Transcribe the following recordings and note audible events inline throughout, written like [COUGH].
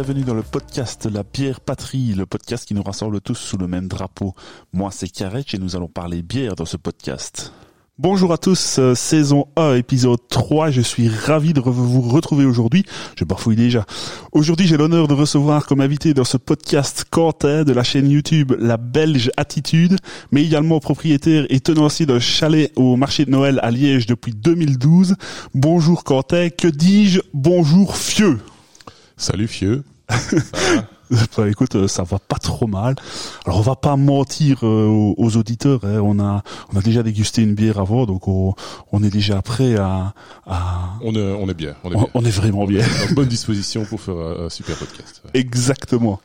Bienvenue dans le podcast La Bière Patrie, le podcast qui nous rassemble tous sous le même drapeau. Moi, c'est Karech et nous allons parler bière dans ce podcast. Bonjour à tous, euh, saison 1, épisode 3. Je suis ravi de vous retrouver aujourd'hui. Je bafouille déjà. Aujourd'hui, j'ai l'honneur de recevoir comme invité dans ce podcast Quentin de la chaîne YouTube La Belge Attitude, mais également propriétaire et tenancier d'un chalet au marché de Noël à Liège depuis 2012. Bonjour Quentin, que dis-je? Bonjour Fieux. Salut Fieux. Bah, [LAUGHS] écoute, euh, ça va pas trop mal. Alors on va pas mentir euh, aux, aux auditeurs. hein. On a on a déjà dégusté une bière avant, donc on, on est déjà prêt à, à On est, on est bien. On est, bien. on est vraiment bien. en bonne disposition pour faire un, un super podcast. ouais. [LAUGHS] Exactement.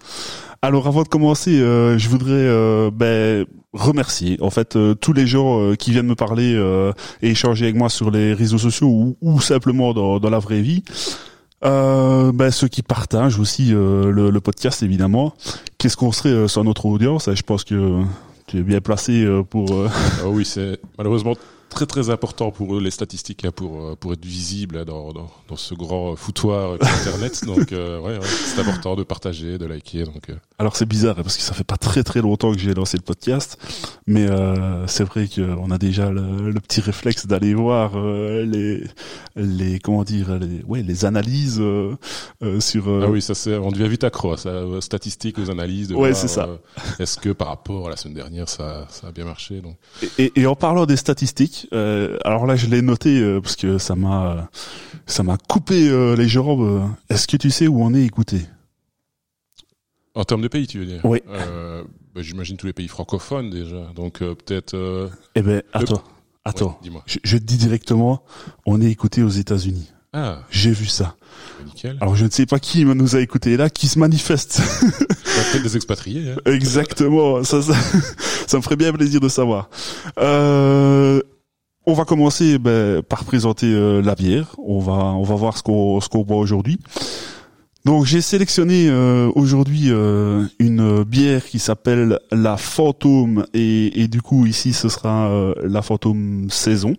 Alors avant de commencer, euh, je voudrais euh, ben, remercier en fait euh, tous les gens qui viennent me parler et échanger avec moi sur les réseaux sociaux ou, ou simplement dans, dans la vraie vie. Euh, ben, ceux qui partagent aussi euh, le, le podcast évidemment. Qu'est-ce qu'on serait euh, sans notre audience? Je pense que tu es bien placé euh, pour. euh, [LAUGHS] Ah oui, c'est malheureusement très très important pour eux les statistiques hein, pour euh, pour être visible hein, dans, dans dans ce grand foutoir Internet. [LAUGHS] donc euh, ouais, ouais, c'est important de partager, de liker. Donc euh, Alors c'est bizarre hein, parce que ça fait pas très très longtemps que j'ai lancé le podcast, mais euh, c'est vrai qu'on a déjà le, le petit réflexe d'aller voir euh, les les comment dire les ouais les analyses euh, euh, sur euh, ah oui, ça c'est on devient vite accro à ça, statistiques, aux analyses. De Ouais, c'est ça. euh, Est-ce que par rapport à la semaine dernière, ça ça a bien marché donc et, et en parlant des statistiques, euh, alors là je l'ai noté euh, parce que ça m'a ça m'a coupé euh, les jambes. Est-ce que tu sais où on est écouté? En termes de pays, tu veux dire Oui. Euh, bah, J'imagine tous les pays francophones déjà. Donc euh, peut-être. Euh... Eh ben attends attends, ouais, Dis-moi. je, je te dis directement, on est écouté aux États-Unis. Ah, J'ai vu ça. bah, nickel. Alors je ne sais pas qui nous a écouté là, qui se manifeste. [LAUGHS] Bah, peut-être des expatriés. Hein. Exactement, ça, ça, [LAUGHS] ça me ferait bien plaisir de savoir. Euh, on va commencer ben, par présenter euh, la bière. On va, on va voir ce qu'on, ce qu'on boit aujourd'hui. Donc j'ai sélectionné euh, aujourd'hui euh, une bière qui s'appelle la Fantôme et, et du coup ici ce sera euh, la Fantôme saison.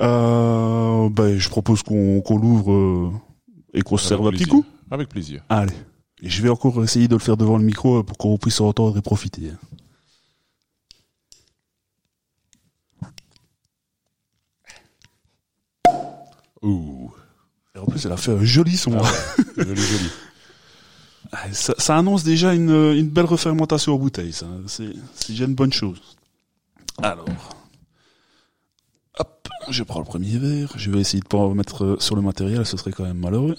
Euh, ben, je propose qu'on, qu'on l'ouvre euh, et qu'on se serve un petit coup. Avec plaisir. Allez. Et je vais encore essayer de le faire devant le micro pour qu'on puisse entendre et profiter. Ouh, Et en plus, elle a fait un joli son. [LAUGHS] joli, joli. Ah, Ça, ça annonce déjà une, une belle refermentation en bouteille. Ça, c'est, déjà une bonne chose. Alors, hop, je prends le premier verre. Je vais essayer de pas en mettre euh, sur le matériel, ce serait quand même malheureux.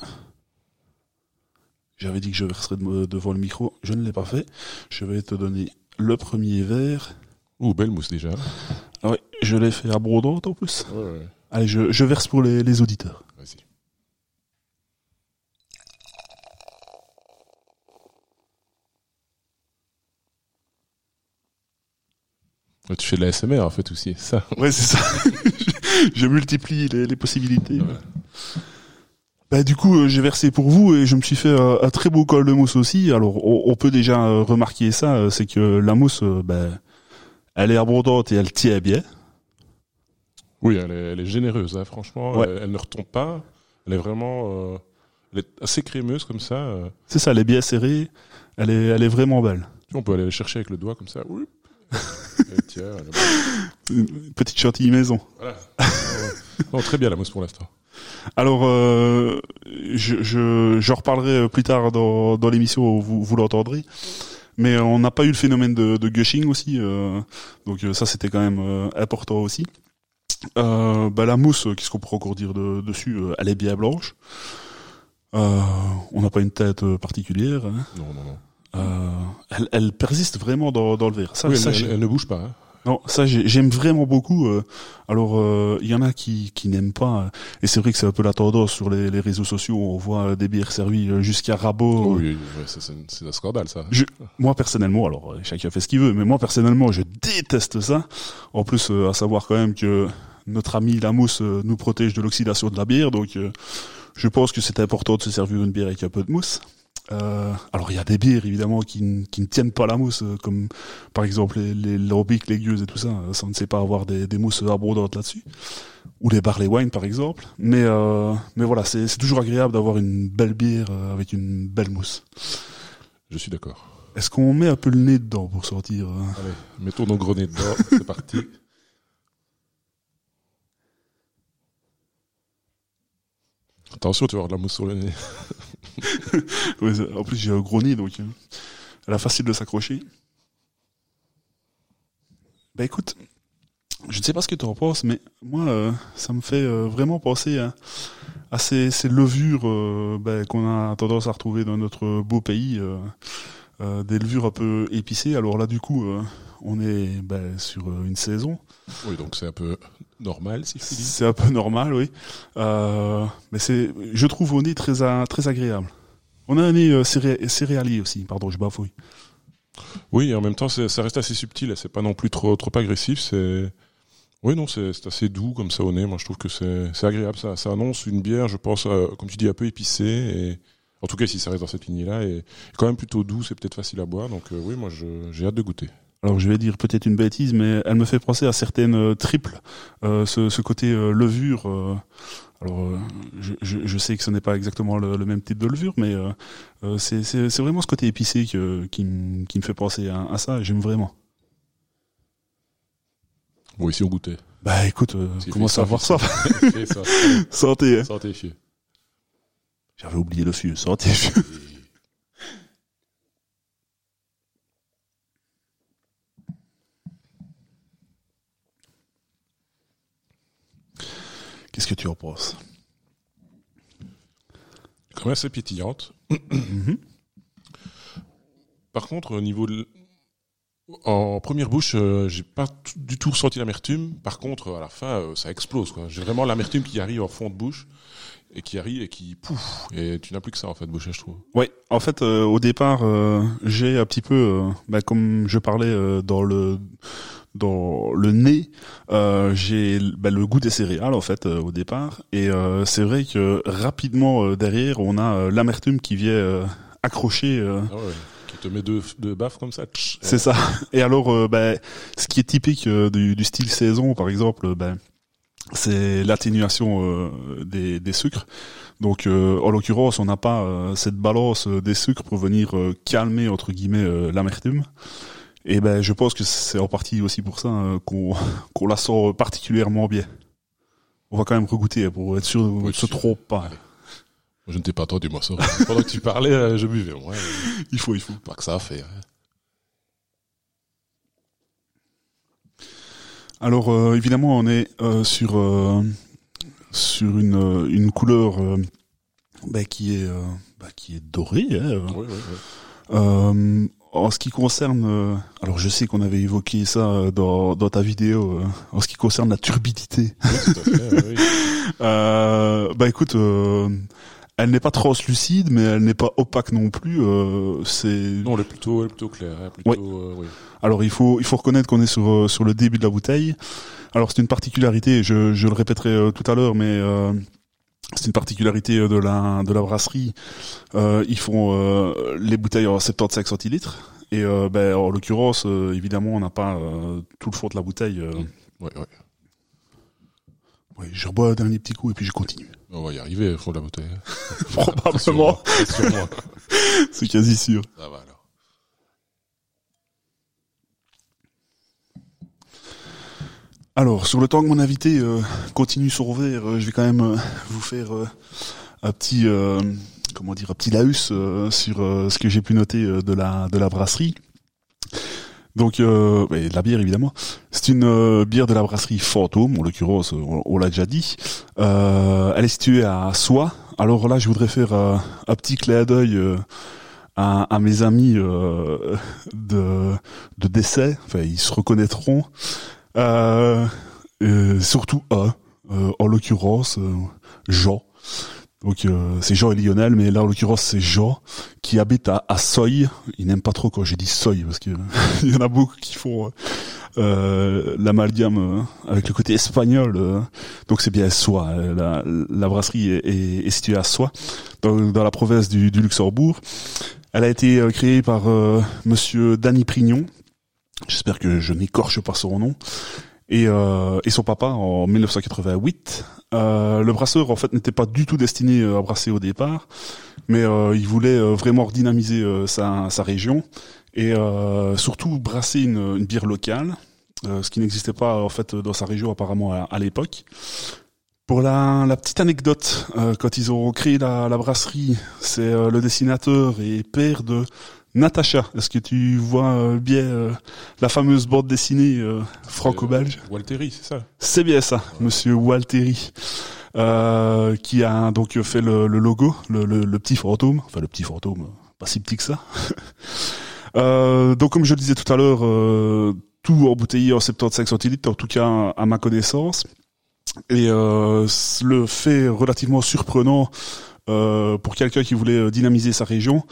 J'avais dit que je verserais de- devant le micro, je ne l'ai pas fait. Je vais te donner le premier verre. Ouh, belle mousse déjà. Ah ouais, je l'ai fait abondante en plus. Ouais, ouais, Allez, je, je verse pour les, les auditeurs. Tu fais de la SMR en fait aussi, ça. [LAUGHS] Ouais, c'est ça. [LAUGHS] je multiplie les, les possibilités. Ouais. Bah, du coup, euh, j'ai versé pour vous et je me suis fait euh, un très beau col de mousse aussi. Alors, on, on peut déjà euh, remarquer ça, euh, c'est que la mousse, bah, elle est abondante et elle tient bien. Oui, elle est, elle est généreuse, hein, franchement. Ouais. Elle, elle ne retombe pas. Elle est vraiment, elle est assez crémeuse comme ça. C'est ça, elle est bien serrée. Elle est, elle est vraiment belle. On peut aller la chercher avec le doigt comme ça. Oui. Tiens. Une petite chantilly maison. voilà. Non, très bien la mousse pour l'instant. Alors, euh, je, reparlerai euh, plus tard dans, dans l'émission, vous, vous l'entendrez. Mais euh, on n'a pas eu le phénomène de, de gushing aussi, euh, donc ça c'était quand même euh, important aussi. Bah, la mousse, qu'est-ce qu'on pourrait encore dire de- dessus Elle est bien blanche. On n'a pas une tête particulière. hein. Non, non, non. Euh, elle, elle persiste vraiment dans, dans le verre. Ça, Oui, ça, elle, j'ai- elle- elle ne bouge pas. Hein. non, ça j'ai- j'aime vraiment beaucoup. euh. alors euh, il y en a qui, qui n'aiment pas, euh, et c'est vrai que c'est un peu la tendance sur les, les réseaux sociaux. On voit des bières servies jusqu'à rabot. Oh, oui, oui, c'est un scandale ça. Je- moi personnellement, alors chacun fait ce qu'il veut, mais moi personnellement, je déteste ça. En plus, euh, à savoir quand même que notre ami la mousse euh, nous protège de l'oxydation de la bière, donc euh, je pense que c'est important de se servir une bière avec un peu de mousse. Euh, alors il y a des bières évidemment qui, ne tiennent pas la mousse, euh, comme par exemple les, les les gueuses et tout ça. euh, Ça ne sait pas avoir des, des mousses abondantes là-dessus. Ou les barley wine par exemple. Mais euh, mais voilà, c'est c'est toujours agréable d'avoir une belle bière euh, avec une belle mousse. Je suis d'accord. Est-ce qu'on met un peu le nez dedans pour sortir Allez, mettons nos grenets dedans, [LAUGHS] c'est parti. Attention, tu vas avoir de la mousse sur le nez. [LAUGHS] [LAUGHS] En plus j'ai un gros nez donc euh, elle a facile de s'accrocher. Bah écoute, je ne sais pas ce que tu en penses, mais moi euh, ça me fait euh, vraiment penser à, ces, levures euh, bah, qu'on a tendance à retrouver dans notre beau pays, euh, euh, des levures un peu épicées. Alors là du coup euh, on est bah, sur euh, une saison. Oui, donc c'est un peu normal, si je puis dire. C'est un peu normal, oui. Euh, mais c'est, je trouve au nez très, très agréable. On a un nez euh, céré- céréalier aussi, pardon, je bafouille. Oui, et en même temps, ça reste assez subtil. C'est pas non plus trop trop agressif. C'est oui, non, c'est assez doux comme ça au nez. Moi, je trouve que c'est c'est agréable. Ça, ça annonce une bière, je pense, euh, comme tu dis, un peu épicée. Et en tout cas, si ça reste dans cette lignée-là, et quand même plutôt doux, c'est peut-être facile à boire. Donc euh, oui, moi, j'ai hâte de goûter. Alors je vais dire peut-être une bêtise, mais elle me fait penser à certaines euh, triples, euh, ce, ce côté euh, levure. euh, alors euh, je, je, je sais que ce n'est pas exactement le, le même type de levure, mais euh, euh, c'est, vraiment ce côté épicé que, qui, me- qui me fait penser à, à ça, et j'aime vraiment. Bon, ici, on goûtait. Bah écoute, euh, C'est commence à avoir ça? [LAUGHS] Ça. [LAUGHS] Santé. hein. Santé, fieu. J'avais oublié le fût. Santé. fieu. Qu'est-ce que tu en penses? Quand même assez pétillante. Mhm. Par contre, au niveau de... En première bouche, euh, j'ai pas t- du tout ressenti l'amertume. Par contre, à la fin, euh, ça explose. quoi. J'ai vraiment l'amertume qui arrive en fond de bouche et qui arrive et qui pouf. Et tu n'as plus que ça en fait, boucher, je trouve. Ouais, en fait, euh, au départ, euh, j'ai un petit peu, bah, comme je parlais dans le dans le nez, euh, j'ai bah, le goût des céréales en fait euh, au départ, et euh, c'est vrai que rapidement euh, derrière, on a euh, l'amertume qui vient euh, accrocher. euh, Ah ouais, qui te met deux, deux baffes comme ça. c'est ça. Et alors, bah, ce qui est typique euh, du, du style saison, par exemple, bah, c'est l'atténuation euh, des, des sucres. Donc, euh, en l'occurrence, on n'a pas euh, cette balance euh, des sucres pour venir euh, calmer entre guillemets euh, l'amertume. Et ben, je pense que c'est en partie aussi pour ça euh, qu'on [LAUGHS] qu'on la sent particulièrement bien. On va quand même regoûter hein, pour être sûr de ne se trompe pas. Je ne t'ai pas entendu, moi, ça. Pendant que tu parlais, euh, je buvais. [LAUGHS] Il faut, il faut. pas que ça à faire. hein. Alors euh, évidemment, on est euh, sur euh, sur une euh, une couleur euh, bah, qui est euh, bah, qui est dorée. Hein. Oui, oui, oui. En ce qui concerne, euh, alors je sais qu'on avait évoqué ça euh, dans dans ta vidéo. euh, en ce qui concerne la turbidité, Oui, tout à fait. oui, oui. [LAUGHS] euh, bah écoute, euh, elle n'est pas translucide, mais elle n'est pas opaque non plus. euh, c'est Non, elle est plutôt, elle est plutôt claire. hein, plutôt, euh, oui. Alors il faut il faut reconnaître qu'on est sur sur le début de la bouteille. Alors c'est une particularité, je, je le répéterai tout à l'heure, mais euh, c'est une particularité euh, de la de la brasserie. Euh, ils font euh, les bouteilles en 75 centilitres et euh, ben, en l'occurrence euh, évidemment on n'a pas euh, tout le fond de la bouteille. Ouais, ouais. Ouais, je rebois un dernier petit coup et puis je continue. On va y arriver fond de la bouteille. hein. [LAUGHS] Probablement, [LAUGHS] [LAUGHS] c'est quasi sûr. Ça va alors. Alors, sur le temps que mon invité euh, continue son verre, euh, je vais quand même euh, vous faire euh, un petit, comment dire, un petit laus sur ce que j'ai pu noter de la de la brasserie. Donc, euh, et de la bière évidemment. C'est une bière de la brasserie Fantôme, en l'occurrence, on, l'a déjà dit. Elle est située à Soie. Alors là, je voudrais faire un petit clin d'œil. à, à mes amis de, de décès, enfin ils se reconnaîtront. Euh, euh, surtout un, euh, en l'occurrence euh, Jean. Donc c'est Jean et Lionel, mais là en l'occurrence c'est Jean qui habite à, à Soy. Il n'aime pas trop quand j'ai dit Soy parce que [LAUGHS] il y en a beaucoup qui font euh, l'amalgame euh, avec le côté espagnol. euh. donc c'est bien Soie. La, la brasserie est, est, située à Soie, dans, dans la province du, du, Luxembourg. Elle a été créée par Monsieur Danny Prignon. J'espère que je n'écorche pas son nom. Et, euh, et son papa en 1988. Euh, le brasseur en fait n'était pas du tout destiné à brasser au départ, mais il voulait vraiment redynamiser sa, sa région et surtout brasser une, une bière locale, ce qui n'existait pas en fait dans sa région apparemment à, à l'époque. Pour la, la, petite anecdote, euh, quand ils ont créé la, la brasserie, c'est euh, le dessinateur et père de Natacha. Est-ce que tu vois euh, bien euh, la fameuse bande dessinée franco-belge? Walteri, c'est ça? C'est bien ça, Monsieur Walteri, qui a donc fait le, le logo, le, le, petit fantôme, enfin le petit fantôme, pas si petit que ça. [LAUGHS] donc comme je le disais tout à l'heure, tout embouteillé en 75 centilitres, en tout cas à ma connaissance. Et euh, le fait relativement surprenant euh, pour quelqu'un qui voulait euh, dynamiser sa région,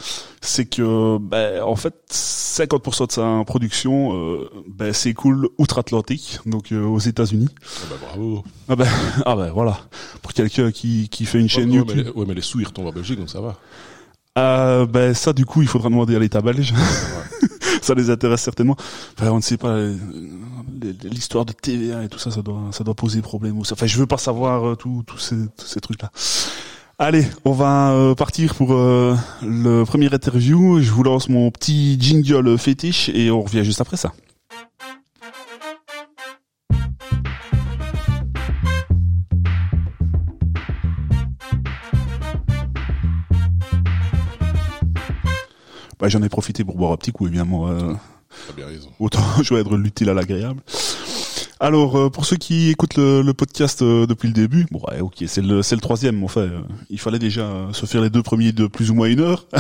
c'est que ben, en fait 50% de sa production euh, ben, s'écoule outre-Atlantique, donc euh, aux États-Unis. Ah bah bravo. Ah ben, [LAUGHS] ah ben voilà, pour quelqu'un qui, qui fait une chaîne ouais, YouTube. Mais les, ouais mais les sous ils retombent à Belgique donc ça va. Euh, ben ça du coup il faudra demander à l'État belge. [LAUGHS] ça les intéresse certainement. Enfin, on ne sait pas l'histoire de TVA et tout ça, ça doit ça doit poser problème. Enfin, je veux pas savoir euh, tous ces, ces trucs là. Allez, on va euh, partir pour euh, le premier interview. Je vous lance mon petit jingle fétiche et on revient juste après ça. Bah, j'en ai profité pour boire un petit coup, évidemment. Euh, bien raison. Autant [LAUGHS] joindre l'utile à l'agréable. Alors, euh, pour ceux qui écoutent le, le podcast euh, depuis le début, bon, ouais, ok, c'est le, c'est le troisième, enfin, euh, il fallait déjà se faire les deux premiers de plus ou moins une heure. [LAUGHS]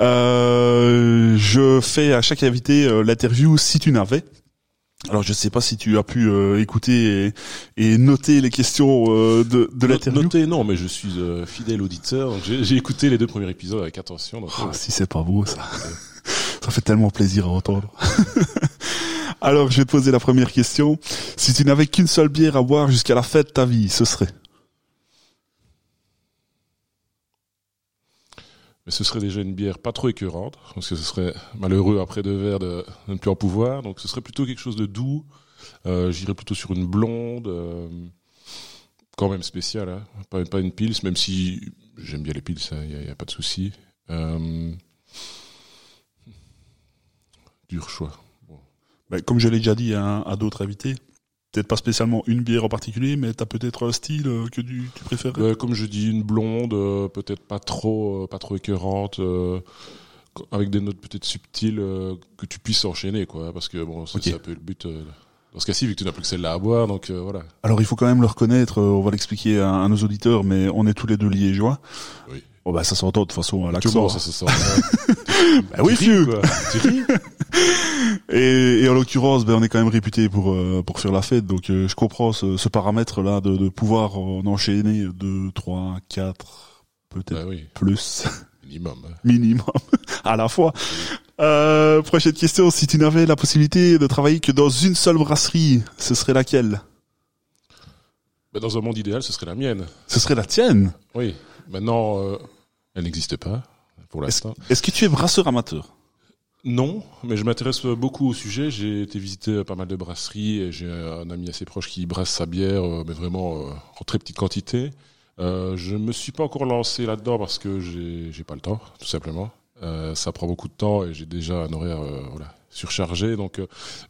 Euh, je fais à chaque invité l'interview si tu n'avais. Alors je sais pas si tu as pu euh, écouter et, et, noter les questions euh, de, de l'interview. Noter non, mais je suis euh, fidèle auditeur. J'ai écouté les deux premiers épisodes avec attention. Donc, oh, si c'est pas beau ça, [LAUGHS] ça fait tellement plaisir à entendre. [LAUGHS] Alors je vais te poser la première question. Si tu n'avais qu'une seule bière à boire jusqu'à la fin de ta vie, ce serait? Mais ce serait déjà une bière pas trop écœurante, parce que ce serait malheureux après deux verres de, ne plus en pouvoir. Donc ce serait plutôt quelque chose de doux. Euh, J'irais plutôt sur une blonde, euh, quand même spéciale, hein. pas, une pils, même si j'aime bien les pils, il n'y a, a, pas de souci. Euh, dur choix. Ben, comme je l'ai déjà dit à, à d'autres invités, peut-être pas spécialement une bière en particulier, mais t'as peut-être un style que tu, tu préfères bah, Comme je dis, une blonde, euh, peut-être pas trop, euh, pas trop écœurante, euh, avec des notes peut-être subtiles euh, que tu puisses enchaîner, quoi. Parce que bon, c'est okay. un peu le but. Euh, dans ce cas-ci, vu que tu n'as plus que celle-là à boire, donc voilà. Alors il faut quand même le reconnaître. on va l'expliquer à, à, nos auditeurs, mais on est tous les deux liégeois. Oui. Bon bah ça s'entend de toute façon à l'accent. ça se sent. [LAUGHS] bah oui, fiu. [LAUGHS] et, et en l'occurrence, ben on est quand même réputé pour euh, pour faire la fête, donc euh, je comprends ce, ce paramètre là de, de pouvoir en enchaîner deux, trois, quatre, peut-être bah oui. plus. Minimum. [LAUGHS] Minimum à la fois. Euh, prochaine question, si tu n'avais la possibilité de travailler que dans une seule brasserie, ce serait laquelle? Ben Dans un monde idéal, ce serait la mienne. Ce serait la tienne? Oui. Maintenant, euh, elle n'existe pas pour l'instant. Est-ce est que tu es brasseur amateur? Non, mais je m'intéresse beaucoup au sujet. J'ai été visiter pas mal de brasseries et j'ai un ami assez proche qui brasse sa bière, euh, mais vraiment euh, en très petite quantité. Euh, je me suis pas encore lancé là-dedans parce que j'ai pas le temps, tout simplement. Euh, ça prend beaucoup de temps et j'ai déjà un horaire euh, voilà, surchargé. Donc,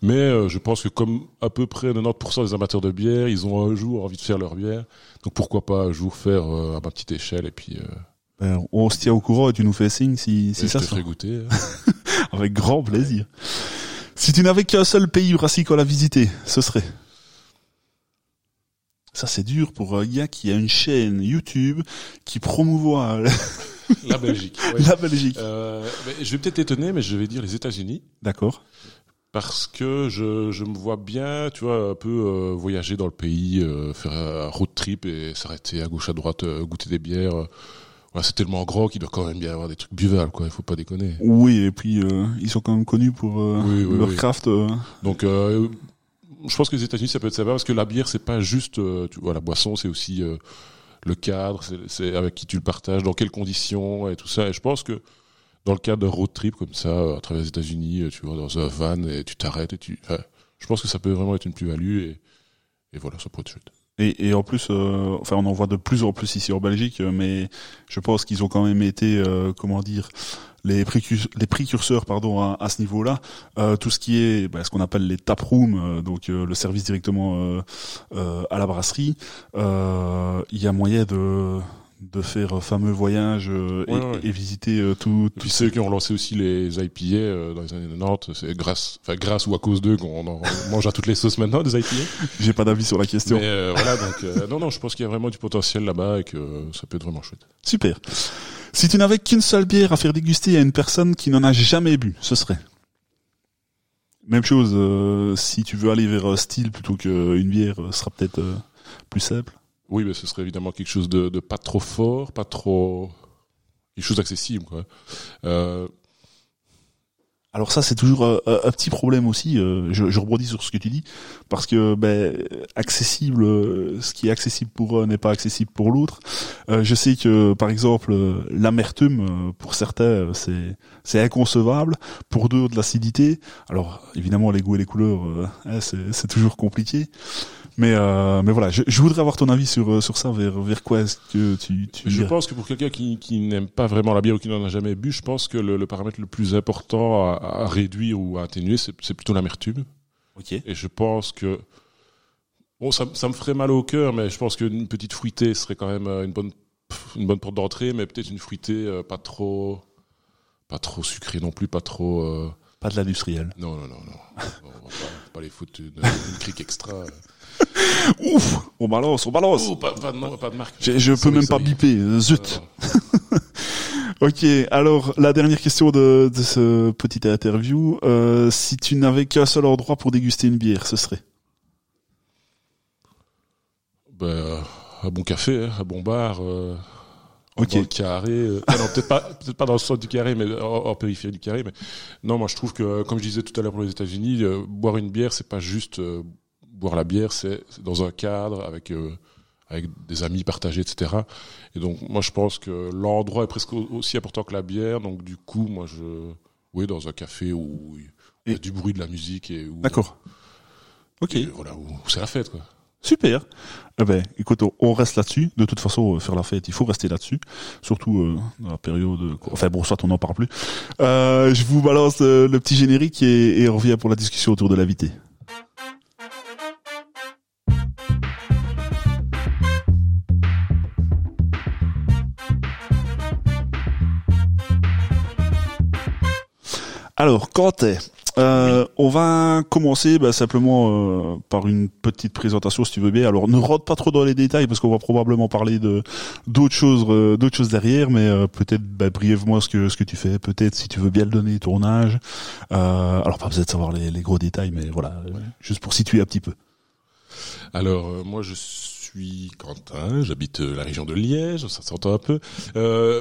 mais je pense que comme à peu près 90% des amateurs de bière, ils ont un jour envie de faire leur bière. Donc pourquoi pas un jour faire à ma petite échelle et puis. Ben, on se tient au courant et tu nous fais signe si, si ça je te ferai goûter. Hein. [LAUGHS] Avec grand plaisir. Si tu n'avais qu'un seul pays brassicole à visiter, ce serait Ça c'est dur pour un gars qui a une chaîne YouTube qui promouvoit la Belgique. [LAUGHS] Ouais. La Belgique. Euh, je vais peut-être étonner, mais je vais dire les États-Unis. D'accord. Parce que je, je me vois bien, tu vois, un peu euh, voyager dans le pays, euh, faire un road trip et s'arrêter à gauche à droite, goûter des bières. Ouais, c'est tellement grand qu'il doit quand même bien avoir des trucs buvables, quoi. Il faut pas déconner. Oui, et puis euh, ils sont quand même connus pour euh, oui, oui, leur oui. craft. Euh. Donc, euh, je pense que les États-Unis, ça peut être sympa parce que la bière, c'est pas juste, tu vois, la boisson, c'est aussi le cadre, c'est avec qui tu le partages, dans quelles conditions et tout ça. Et je pense que dans le cadre d'un road trip comme ça, à travers les États-Unis, tu vois, dans un van et tu t'arrêtes et tu, je pense que ça peut vraiment être une plus-value et, et voilà, ça pourrait être chouette. Et, et en plus, euh, enfin, on en voit de plus en plus ici en Belgique, mais je pense qu'ils ont quand même été, euh, comment dire, les, précurseurs, les précurseurs pardon à, à ce niveau-là. Euh, tout ce qui est bah, ce qu'on appelle les tap rooms, donc le service directement à la brasserie, il y a moyen de de faire un fameux voyage euh, et, visiter euh, tout, Puis ceux qui ont lancé aussi les IPA euh, dans les années 90, c'est grâce, enfin grâce ou à cause d'eux qu'on [LAUGHS] mange à toutes les sauces maintenant des IPA. [LAUGHS] J'ai pas d'avis sur la question. Mais voilà, donc non non, je pense qu'il y a vraiment du potentiel là-bas et que ça peut être vraiment chouette. Super. Si tu n'avais qu'une seule bière à faire déguster à une personne qui n'en a jamais bu, ce serait? Même chose. si tu veux aller vers style plutôt qu'une bière, ce sera peut-être plus simple. Oui, mais ce serait évidemment quelque chose de, de pas trop fort, pas trop quelque chose d'accessible. Quoi. Euh, alors ça, c'est toujours un, petit problème aussi. Euh, je, je, rebondis sur ce que tu dis parce que ben, accessible, euh, ce qui est accessible pour un n'est pas accessible pour l'autre. Euh, je sais que par exemple l'amertume pour certains c'est c'est inconcevable, pour d'autres l'acidité. Alors évidemment les goûts et les couleurs, hein, c'est toujours compliqué. Mais euh, mais voilà, je, je, voudrais avoir ton avis sur euh, sur ça. Vers vers quoi est-ce que tu tu Je pense que pour quelqu'un qui qui n'aime pas vraiment la bière ou qui n'en a jamais bu, je pense que le, le paramètre le plus important à, à réduire ou à atténuer, c'est plutôt l'amertume. Ok. Et je pense que bon, ça ça me ferait mal au cœur, mais je pense qu'une petite fruitée serait quand même euh, une bonne une bonne porte d'entrée, mais peut-être une fruitée euh, pas trop pas trop sucrée non plus, pas trop euh... pas de l'industriel. Non non non non. [LAUGHS] on va pas, pas les foutre une, une crique extra. [LAUGHS] Ouf, on balance, on balance. Oh, pas, pas, de, pas de marque. Je, je peux même pas biper, euh, zut. [LAUGHS] ok, alors la dernière question de, de ce petit interview. Euh, si tu n'avais qu'un seul endroit pour déguster une bière, ce serait? Ben, un bon café, hein, un bon bar. Euh... Okay. Dans le carré, euh, ah non peut-être pas, peut-être pas dans le centre du carré, mais en, périphérie du carré. Mais non, moi je trouve que, comme je disais tout à l'heure pour les États-Unis, euh, boire une bière, c'est pas juste euh, boire la bière, c'est dans un cadre avec euh, avec des amis partagés, etc. Et donc moi je pense que l'endroit est presque aussi important que la bière. Donc du coup moi je oui dans un café où il y a du bruit de la musique et d'accord. Ok. voilà où, c'est la fête quoi. Super. Eh ben, écoute, on reste là-dessus. De toute façon, euh, faire la fête, il faut rester là-dessus. Surtout euh, dans la période. Enfin bon, soit on n'en parle plus. Euh, je vous balance le petit générique et, et on revient pour la discussion autour de l'invité. Alors, Quentin, euh, on va commencer bah, simplement euh, par une petite présentation, si tu veux bien. Alors, ne rentre pas trop dans les détails parce qu'on va probablement parler de d'autres choses, euh, d'autres choses derrière, mais euh, peut-être bah, brièvement ce que ce que tu fais, peut-être si tu veux bien le donner, ton âge. alors, pas besoin de savoir les, les gros détails, mais voilà, juste pour situer un petit peu. Alors, moi, je suis Quentin, j'habite la région de Liège, ça s'entend un peu.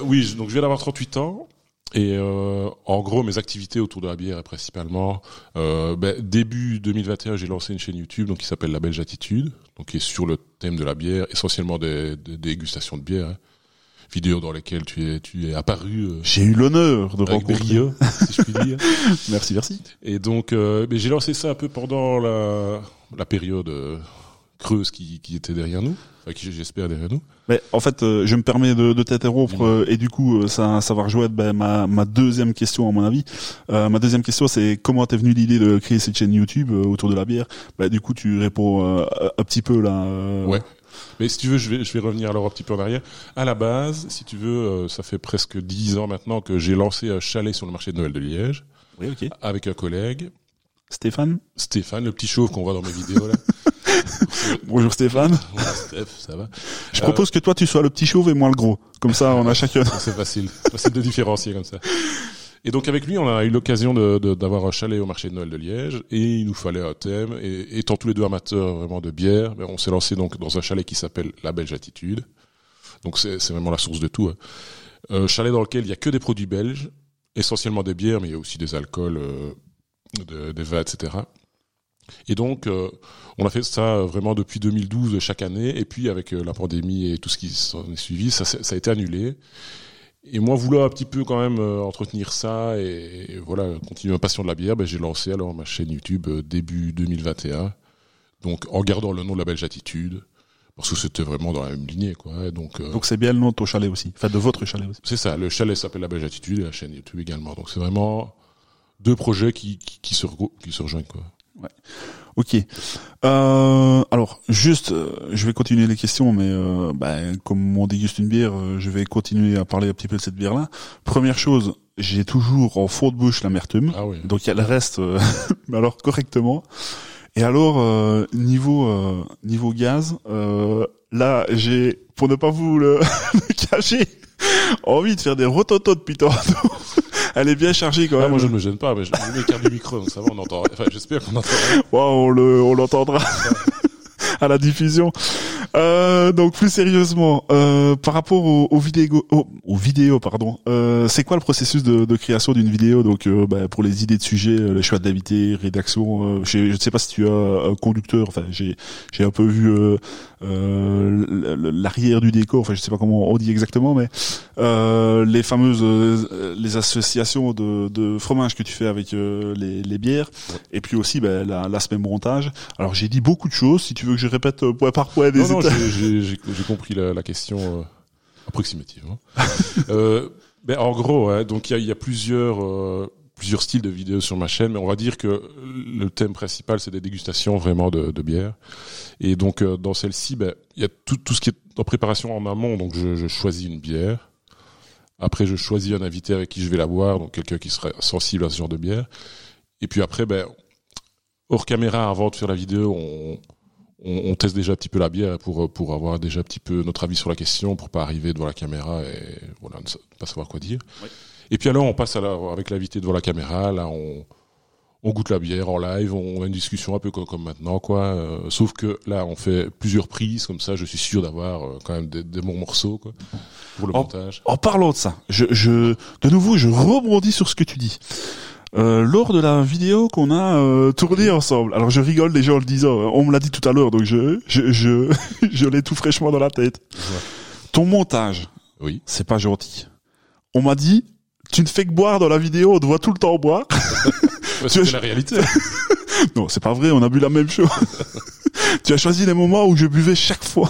oui, donc je viens d'avoir 38 ans. Et euh, en gros, mes activités autour de la bière, principalement, euh, ben, début 2021, j'ai lancé une chaîne YouTube donc qui s'appelle La Belge Attitude, donc qui est sur le thème de la bière, essentiellement des, des dégustations de bière. Hein. Vidéos dans lesquelles tu es, tu es apparu. Euh, j'ai eu l'honneur de rencontrer. Brio, si je puis dire. [LAUGHS] merci, merci. Et donc, euh, ben, j'ai lancé ça un peu pendant la, la période euh, creuse qui, qui était derrière nous, qui j'espère derrière nous. Mais en fait, euh, je me permets de, de t'interrompre euh, et du coup, euh, ça, ça va rejoindre ben, ma, ma deuxième question à mon avis. ma deuxième question, c'est comment t'es venu l'idée de créer cette chaîne YouTube autour de la bière? Bah, Du coup, tu réponds un petit peu là. Ouais. Mais si tu veux, je vais, je vais revenir alors un petit peu en arrière. À la base, si tu veux, ça fait presque dix ans maintenant que j'ai lancé un chalet sur le marché de Noël de Liège. Oui, ok. Avec un collègue. Stéphane? Stéphane, le petit chauve qu'on voit dans mes vidéos là. [LAUGHS] [LAUGHS] Bonjour Stéphane. Steph, ça va. Je propose que toi tu sois le petit chauve et moi le gros. Comme ça, on a [LAUGHS] chacun. C'est facile, facile de différencier comme ça. Et donc avec lui, on a eu l'occasion d'avoir de, un chalet au marché de Noël de Liège et il nous fallait un thème. Et étant tous les deux amateurs vraiment de bière, ben, on s'est lancé donc dans un chalet qui s'appelle La Belge Attitude. Donc c'est vraiment la source de tout. Hein. Un chalet dans lequel il y a que des produits belges, essentiellement des bières, mais il y a aussi des alcools, euh, des vins, etc. Et donc, euh, on a fait ça vraiment depuis 2012 chaque année. Et puis, avec euh, la pandémie et tout ce qui s'en est suivi, ça, ça, a été annulé. Et moi, voulant un petit peu quand même euh, entretenir ça et, voilà, continuer ma passion de la bière, ben, j'ai lancé alors ma chaîne YouTube début 2021. Donc, en gardant le nom de la Belge Attitude. Parce que c'était vraiment dans la même lignée, quoi. Donc, donc c'est bien le nom de ton chalet aussi. Enfin, de votre chalet aussi. C'est ça. Le chalet s'appelle la Belge Attitude et la chaîne YouTube également. Donc, c'est vraiment deux projets qui, qui, qui, se, qui se rejoignent, quoi. Ouais. Ok. Euh, alors, juste, euh, je vais continuer les questions, mais euh, ben, comme on déguste une bière, euh, je vais continuer à parler un petit peu de cette bière-là. Première chose, j'ai toujours en fond de bouche l'amertume. Ah oui. Donc, elle reste, [LAUGHS] mais alors correctement. Et alors, niveau niveau gaz, là, j'ai, pour ne pas vous le, [LAUGHS] cacher, envie de faire des rototos depuis tantôt elle est bien chargée quand ah, même. moi je ne me gêne pas, mais je m'écarte du micro, donc ça va, on entend. Enfin, j'espère qu'on entend. on le, on l'entendra [LAUGHS] à la diffusion. Euh, donc plus sérieusement, euh, par rapport aux, aux vidéos, aux, vidéos, pardon, euh, c'est quoi le processus de, de création d'une vidéo? Donc euh, bah, pour les idées de sujet, euh, le choix d'invité, rédaction. Euh, je ne sais pas si tu as un conducteur. Enfin, j'ai j'ai un peu vu l'arrière du décor. Enfin, je sais pas comment on dit exactement, mais les fameuses les associations de, de fromage que tu fais avec les, les bières, et puis aussi bah, l'aspect montage. Alors j'ai dit beaucoup de choses. Si tu veux que je répète point par point des j'ai compris la, la question euh, approximative. Hein. [LAUGHS] euh, ben, en gros, ouais, donc il y a, y a, plusieurs euh, plusieurs styles de vidéos sur ma chaîne, mais on va dire que le thème principal c'est des dégustations vraiment de, de bière. Et donc euh, dans celle-ci, ben il y a tout, tout ce qui est en préparation en amont. Donc je, je choisis une bière. Après, je choisis un invité avec qui je vais la boire, donc quelqu'un qui serait sensible à ce genre de bière. Et puis après, ben, hors caméra, avant de faire la vidéo, on, on, on, teste déjà un petit peu la bière pour pour avoir déjà un petit peu notre avis sur la question, pour pas arriver devant la caméra et voilà ne pas savoir quoi dire. Oui. Et puis alors on passe à la, avec l'invité devant la caméra, là on on goûte la bière en live, on a une discussion un peu comme, comme maintenant quoi. Euh, sauf que là on fait plusieurs prises comme ça, je suis sûr d'avoir euh, quand même des, des, bons morceaux quoi pour le en, montage. En parlant de ça, je, je de nouveau je rebondis sur ce que tu dis. Euh, lors de la vidéo qu'on a euh, tournée ensemble. Alors je rigole déjà en le disant, on me l'a dit tout à l'heure, donc je je je, [LAUGHS] je l'ai tout fraîchement dans la tête. Ouais. Ton montage, oui, c'est pas gentil. On m'a dit, tu ne fais que boire dans la vidéo, on te voit tout le temps boire. [LAUGHS] c'est la réalité. [LAUGHS] non, c'est pas vrai, on a bu la même chose. tu as choisi les moments où je buvais chaque fois.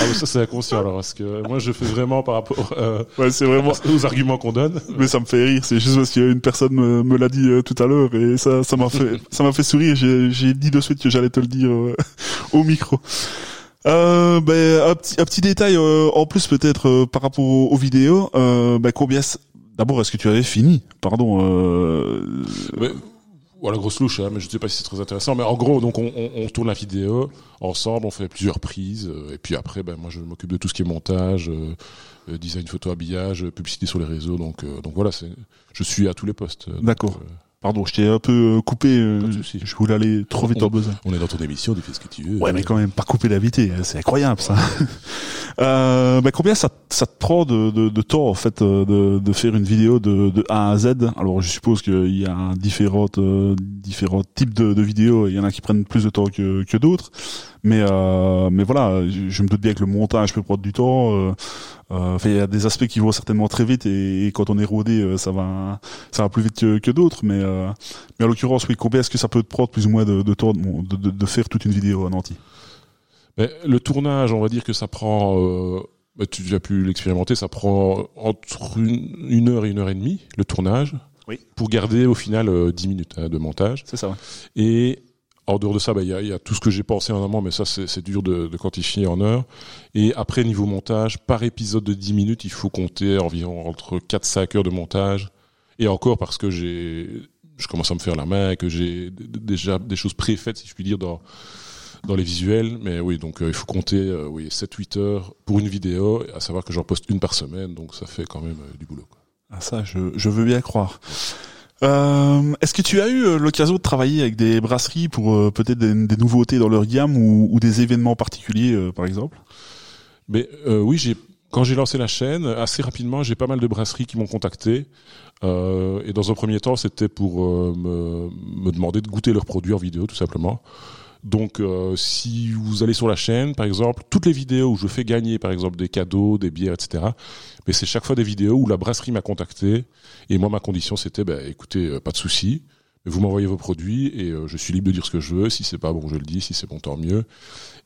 Ah, ça c'est inconscient alors parce que moi je fais vraiment par rapport euh, ouais, c'est vraiment aux arguments qu'on donne. Mais ça me fait rire, c'est juste parce qu'une personne me, me l'a dit euh, tout à l'heure et ça ça m'a fait [LAUGHS] ça m'a fait sourire. J'ai j'ai dit de suite que j'allais te le dire euh, [LAUGHS] au micro. Euh, ben, un petit, un petit détail euh, en plus peut-être euh, par rapport aux, aux vidéos. Ben, combien D'abord, est-ce que tu avais fini? Pardon. Ouais, ou la grosse louche, hein, mais je ne sais pas si c'est très intéressant. Mais en gros, donc on, on, on, tourne la vidéo ensemble, on fait plusieurs prises, euh, et puis après, ben moi je m'occupe de tout ce qui est montage, euh, euh design photo, habillage, publicité sur les réseaux. Donc euh, donc voilà, c'est, je suis à tous les postes. D'accord. Pardon, je t'ai un peu euh, coupé. Euh, je voulais aller trop vite on, en besoin. On est dans ton émission, tu fais ce que tu veux. Ouais, mais quand même pas couper l'invité, hein, c'est incroyable ça. [LAUGHS] euh, bah, combien ça, ça te prend de, de, de, temps en fait euh, de, de faire une vidéo de, de A à Z? Alors je suppose qu'il y a différentes euh, différents types de, de vidéos. Il y en a qui prennent plus de temps que, que d'autres. Mais euh, mais voilà, je, me doute bien que le montage peut prendre du temps. Euh, euh, il y a des aspects qui vont certainement très vite et, et quand on est rodé, ça va ça va plus vite que, que d'autres. Mais mais en l'occurrence, oui, combien est-ce que ça peut te prendre plus ou moins de, de temps de, de, de, faire toute une vidéo en entier? Mais Le tournage, on va dire que ça prend. Euh, bah, tu as pu l'expérimenter, ça prend entre une, une, heure et une heure et demie le tournage. Oui. Pour garder au final euh, 10 minutes hein, de montage. C'est ça. Ouais. Et en dehors de ça, bah, il bah, y, y, a, tout ce que j'ai pensé en amont, mais ça, c'est dur de, quantifier en heures. Et après, niveau montage, par épisode de 10 minutes, il faut compter environ entre 4-5 heures de montage. Et encore parce que j'ai, je commence à me faire la main, que j'ai déjà des choses préfaites, si je puis dire, dans, dans les visuels. Mais oui, donc euh, il faut compter euh, oui, 7-8 heures pour une vidéo, à savoir que j'en poste une par semaine, donc ça fait quand même euh, du boulot. Ah ça, je veux bien croire. Euh, Est-ce que tu as eu euh, l'occasion de travailler avec des brasseries pour euh, peut-être des, nouveautés dans leur gamme ou, des événements particuliers, euh, par exemple? Mais oui, j'ai quand j'ai lancé la chaîne, assez rapidement, j'ai pas mal de brasseries qui m'ont contacté. Et dans un premier temps, c'était pour me, me, demander de goûter leurs produits en vidéo, tout simplement. Donc, euh, si vous allez sur la chaîne, par exemple, toutes les vidéos où je fais gagner, par exemple, des cadeaux, des bières, etc. Mais c'est chaque fois des vidéos où la brasserie m'a contacté. Et moi, ma condition, c'était, bah, écoutez, euh, pas de souci. Vous m'envoyez vos produits et euh, je suis libre de dire ce que je veux. Si c'est pas bon, je le dis. Si c'est bon, tant mieux.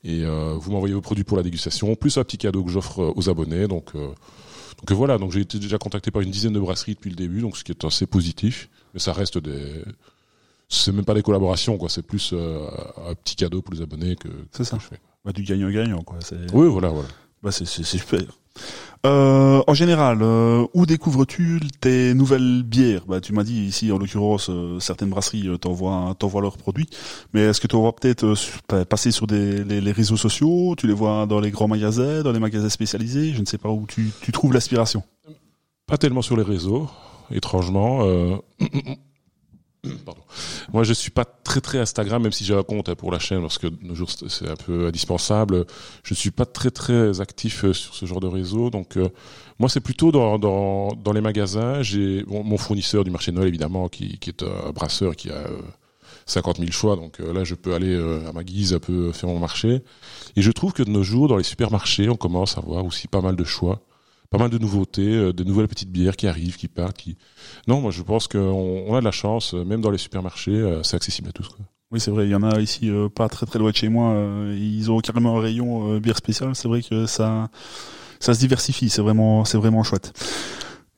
Et vous m'envoyez vos produits pour la dégustation, plus un petit cadeau que j'offre aux abonnés. Donc, donc voilà. Donc j'ai été déjà contacté par une dizaine de brasseries depuis le début, donc ce qui est assez positif. Mais ça reste des c'est même pas des collaborations quoi. C'est plus euh, un petit cadeau pour les abonnés que, ça. je fais. Bah, du gagnant gagnant quoi oui voilà voilà. Bah c'est super. Euh, en général, euh, où découvres-tu tes nouvelles bières? Bah, tu m'as dit ici, en l'occurrence, euh, certaines brasseries t'envoient, t'envoient leurs produits. Mais est-ce que tu vas peut-être passer sur des, les, les, réseaux sociaux? Tu les vois dans les grands magasins, dans les magasins spécialisés? Je ne sais pas où tu, tu trouves l'aspiration. Pas tellement sur les réseaux, étrangement. Pardon. Moi, je suis pas très très Instagram, même si j'ai un compte hein, pour la chaîne, parce que nos jours c'est un peu indispensable. Je suis pas très très actif euh, sur ce genre de réseau, donc euh, moi c'est plutôt dans, dans, dans les magasins. J'ai mon fournisseur du marché de Noël évidemment, qui, qui est un brasseur qui a 50 euh, 000 choix, donc là je peux aller à ma guise un peu faire mon marché. Et je trouve que de nos jours, dans les supermarchés, on commence à avoir aussi pas mal de choix pas mal de nouveautés, euh, de nouvelles petites bières qui arrivent, qui partent. Qui... Non, moi je pense qu'on on a de la chance, euh, même dans les supermarchés, euh, c'est accessible à tous. Quoi. Oui, c'est vrai. Il y en a ici pas très très loin de chez moi. ils ont carrément un rayon bière spéciale. C'est vrai que ça ça se diversifie. C'est vraiment c'est vraiment chouette.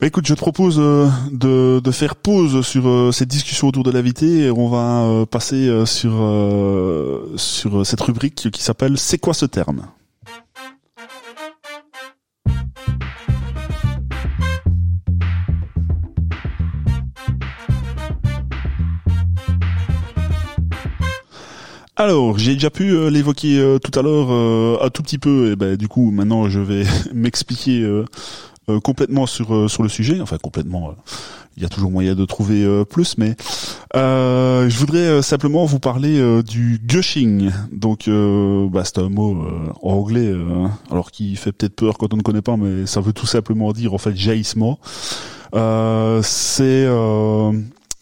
Bah, écoute, je te propose de, de faire pause sur cette discussion autour de l'invité et on va passer sur sur cette rubrique qui s'appelle C'est quoi ce terme? Alors, j'ai déjà pu euh, l'évoquer euh, tout à l'heure euh, un tout petit peu, et ben du coup maintenant je vais [LAUGHS] m'expliquer complètement sur sur le sujet. Enfin complètement, il y a toujours moyen de trouver plus, mais je voudrais simplement vous parler du gushing. Donc, bah, c'est un mot en anglais, alors qui fait peut-être peur quand on ne connaît pas, mais ça veut tout simplement dire en fait jaillissement. c'est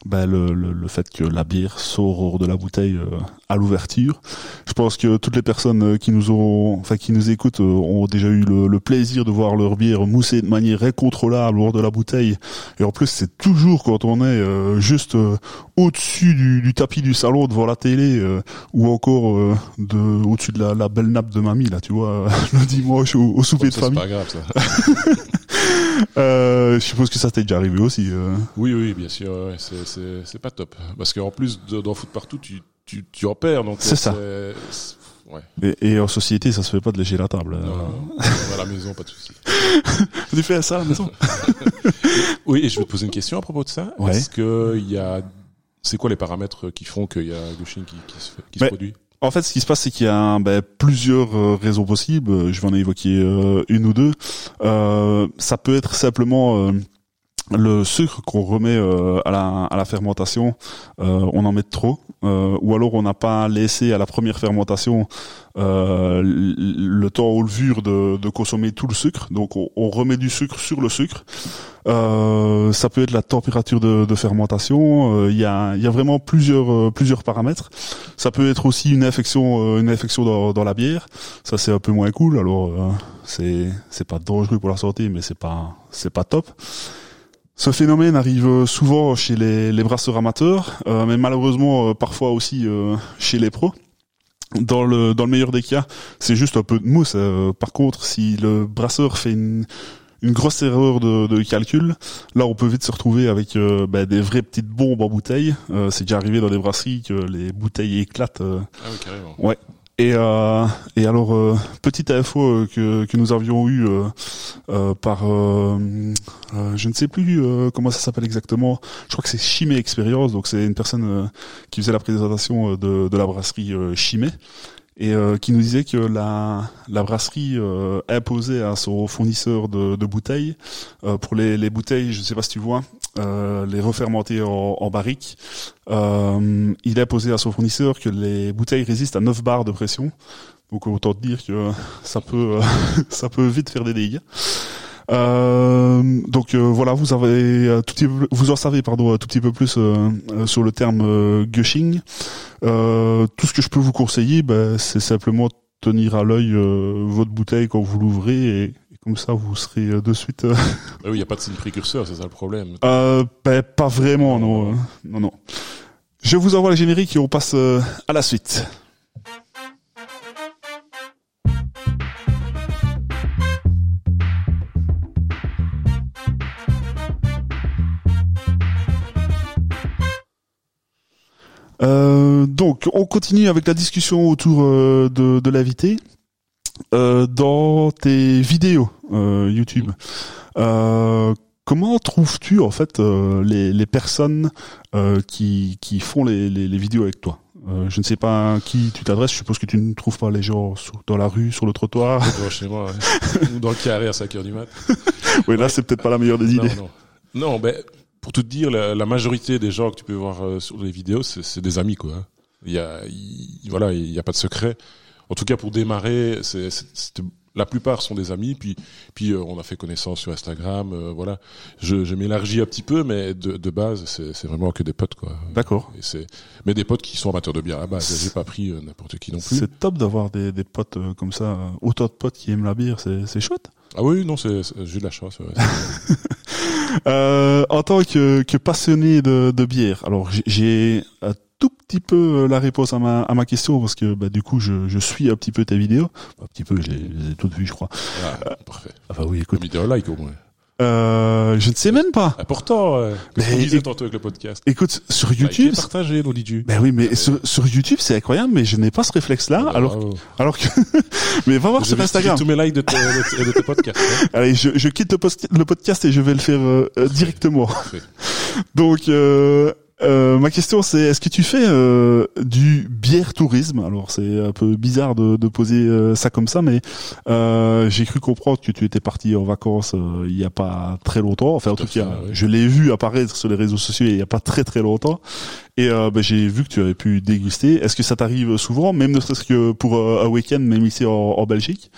ben le, le, le, fait que la bière sort hors de la bouteille euh, à l'ouverture. Je pense que toutes les personnes euh, qui nous ont, enfin qui nous écoutent, euh, ont déjà eu le, le, plaisir de voir leur bière mousser de manière incontrôlable hors de la bouteille. Et en plus, c'est toujours quand on est juste au-dessus du, du, tapis du salon devant la télé ou encore de au-dessus de la, la, belle nappe de mamie là, tu vois, [LAUGHS] le dimanche au, au souper de famille. C'est pas grave ça. [LAUGHS] [LAUGHS] euh, je suppose que ça t'est déjà arrivé aussi. Oui, oui, bien sûr. c'est c'est pas top. Parce qu'en plus d'en foutre partout, tu, tu, tu en perds. Donc c'est ça. Ouais. Et, et, en société, ça se fait pas de léger la table. Non, [LAUGHS] à la maison, pas de souci. [LAUGHS] tu fais ça à la maison? Oui, et je vais te poser une question à propos de ça. Ouais. Est-ce que il y a, c'est quoi les paramètres qui font qu'il y a Gushin qui, qui, se, fait, qui se produit? En fait, ce qui se passe, c'est qu'il y a ben, plusieurs euh, raisons possibles. Je vais en évoquer euh, une ou deux. Euh, ça peut être simplement le sucre qu'on remet euh, à, la, fermentation, euh, on en met trop, euh, ou alors on n'a pas laissé à la première fermentation le temps aux levures de, de, consommer tout le sucre, donc on, remet du sucre sur le sucre. ça peut être la température de, fermentation. Il y, a, vraiment plusieurs plusieurs paramètres. Ça peut être aussi une infection une infection dans, dans la bière. Ça c'est un peu moins cool. Alors c'est c'est pas dangereux pour la santé, mais c'est pas c'est pas top. Ce phénomène arrive souvent chez les, les brasseurs amateurs, euh, mais malheureusement euh, parfois aussi euh, chez les pros. Dans le, dans le meilleur des cas, c'est juste un peu de mousse. par contre, si le brasseur fait une, une grosse erreur de, de, calcul, là on peut vite se retrouver avec bah, des vraies petites bombes en bouteille. c'est déjà arrivé dans les brasseries que les bouteilles éclatent. ah oui, carrément. Ouais. Et, euh, et alors, euh, petite info euh, que, que nous avions eu euh, euh par, je ne sais plus comment ça s'appelle exactement, je crois que c'est Chimé Experience, donc c'est une personne qui faisait la présentation de, de la brasserie Chimé, et qui nous disait que la, la brasserie imposait à son fournisseur de, de bouteilles, pour les, les bouteilles, je ne sais pas si tu vois, euh, les refermenter en, en barrique. Euh, il posé à son fournisseur que les bouteilles résistent à 9 bars de pression. Donc autant te dire que ça peut, [LAUGHS] ça peut vite faire des dégâts. Euh, donc euh, voilà, vous avez un tout petit peu, vous en savez pardon un tout petit peu plus euh, sur le terme gushing. tout ce que je peux vous conseiller, ben, c'est simplement tenir à l'œil votre bouteille quand vous l'ouvrez et, comme ça vous serez de suite. [LAUGHS] Ah oui, il n'y a pas de signe précurseur, c'est ça le problème. Ben, pas vraiment, non, non, non. Je vous envoie le générique et on passe à la suite. Euh, donc, on continue avec la discussion autour euh, de, de l'invité. Euh, dans tes vidéos euh, YouTube, comment trouves-tu en fait les, les, personnes qui, qui font les, les, les vidéos avec toi? Je ne sais pas à qui tu t'adresses. Je suppose que tu ne trouves pas les gens dans la rue, sur le trottoir. chez moi, [LAUGHS] ou dans le carré à 5 heures du mat. oui, là, c'est peut-être pas la meilleure des idées. Non, non. non ben, pour te dire, la, la, majorité des gens que tu peux voir euh, sur les vidéos, c'est des amis, quoi. Hein. Il y a, voilà, il y a pas de secret. En tout cas, pour démarrer, c'est la plupart sont des amis, puis puis euh, on a fait connaissance sur Instagram, euh, voilà. Je, je m'élargis un petit peu, mais de, de base, c'est vraiment que des potes, quoi. D'accord. Mais des potes qui sont amateurs de bière à base. J'ai pas pris n'importe qui non plus. C'est top d'avoir des, des potes comme ça, autant de potes qui aiment la bière, c'est chouette. Ah oui, non, c'est j'ai de la chance. Ouais. [LAUGHS] Euh, en tant que, que passionné de, de bière, alors j'ai un tout petit peu la réponse à ma, à ma question parce que bah, du coup je, je suis un petit peu ta vidéo, un petit peu, je les, ai toutes vues je crois. Ah, parfait. Enfin oui, écoute. Vidéo like au moins. Euh, je ne sais même pas. Ah, pourtant, euh, mais disait tantôt avec le podcast? Écoute, sur YouTube, partagé l'auditu. Ben oui, mais sur, sur, YouTube, c'est incroyable, mais je n'ai pas ce réflexe-là, ah, alors, alors que, [LAUGHS] mais va voir sur Instagram. tous mes likes de, de, tes podcasts. Hein. [LAUGHS] Allez, je, je quitte le, post, le, podcast et je vais le faire euh, directement. [LAUGHS] Donc, euh, euh, ma question c'est est-ce que tu fais euh, du bière tourisme? Alors c'est un peu bizarre de, de poser euh, ça comme ça, mais euh, j'ai cru comprendre que tu étais parti en vacances il y a pas très longtemps. Enfin en tout, cas, je l'ai vu apparaître sur les réseaux sociaux il y a pas très très longtemps, et ben, j'ai vu que tu avais pu déguster. Est-ce que ça t'arrive souvent, même ne serait-ce que pour un week-end, même ici en, en Belgique?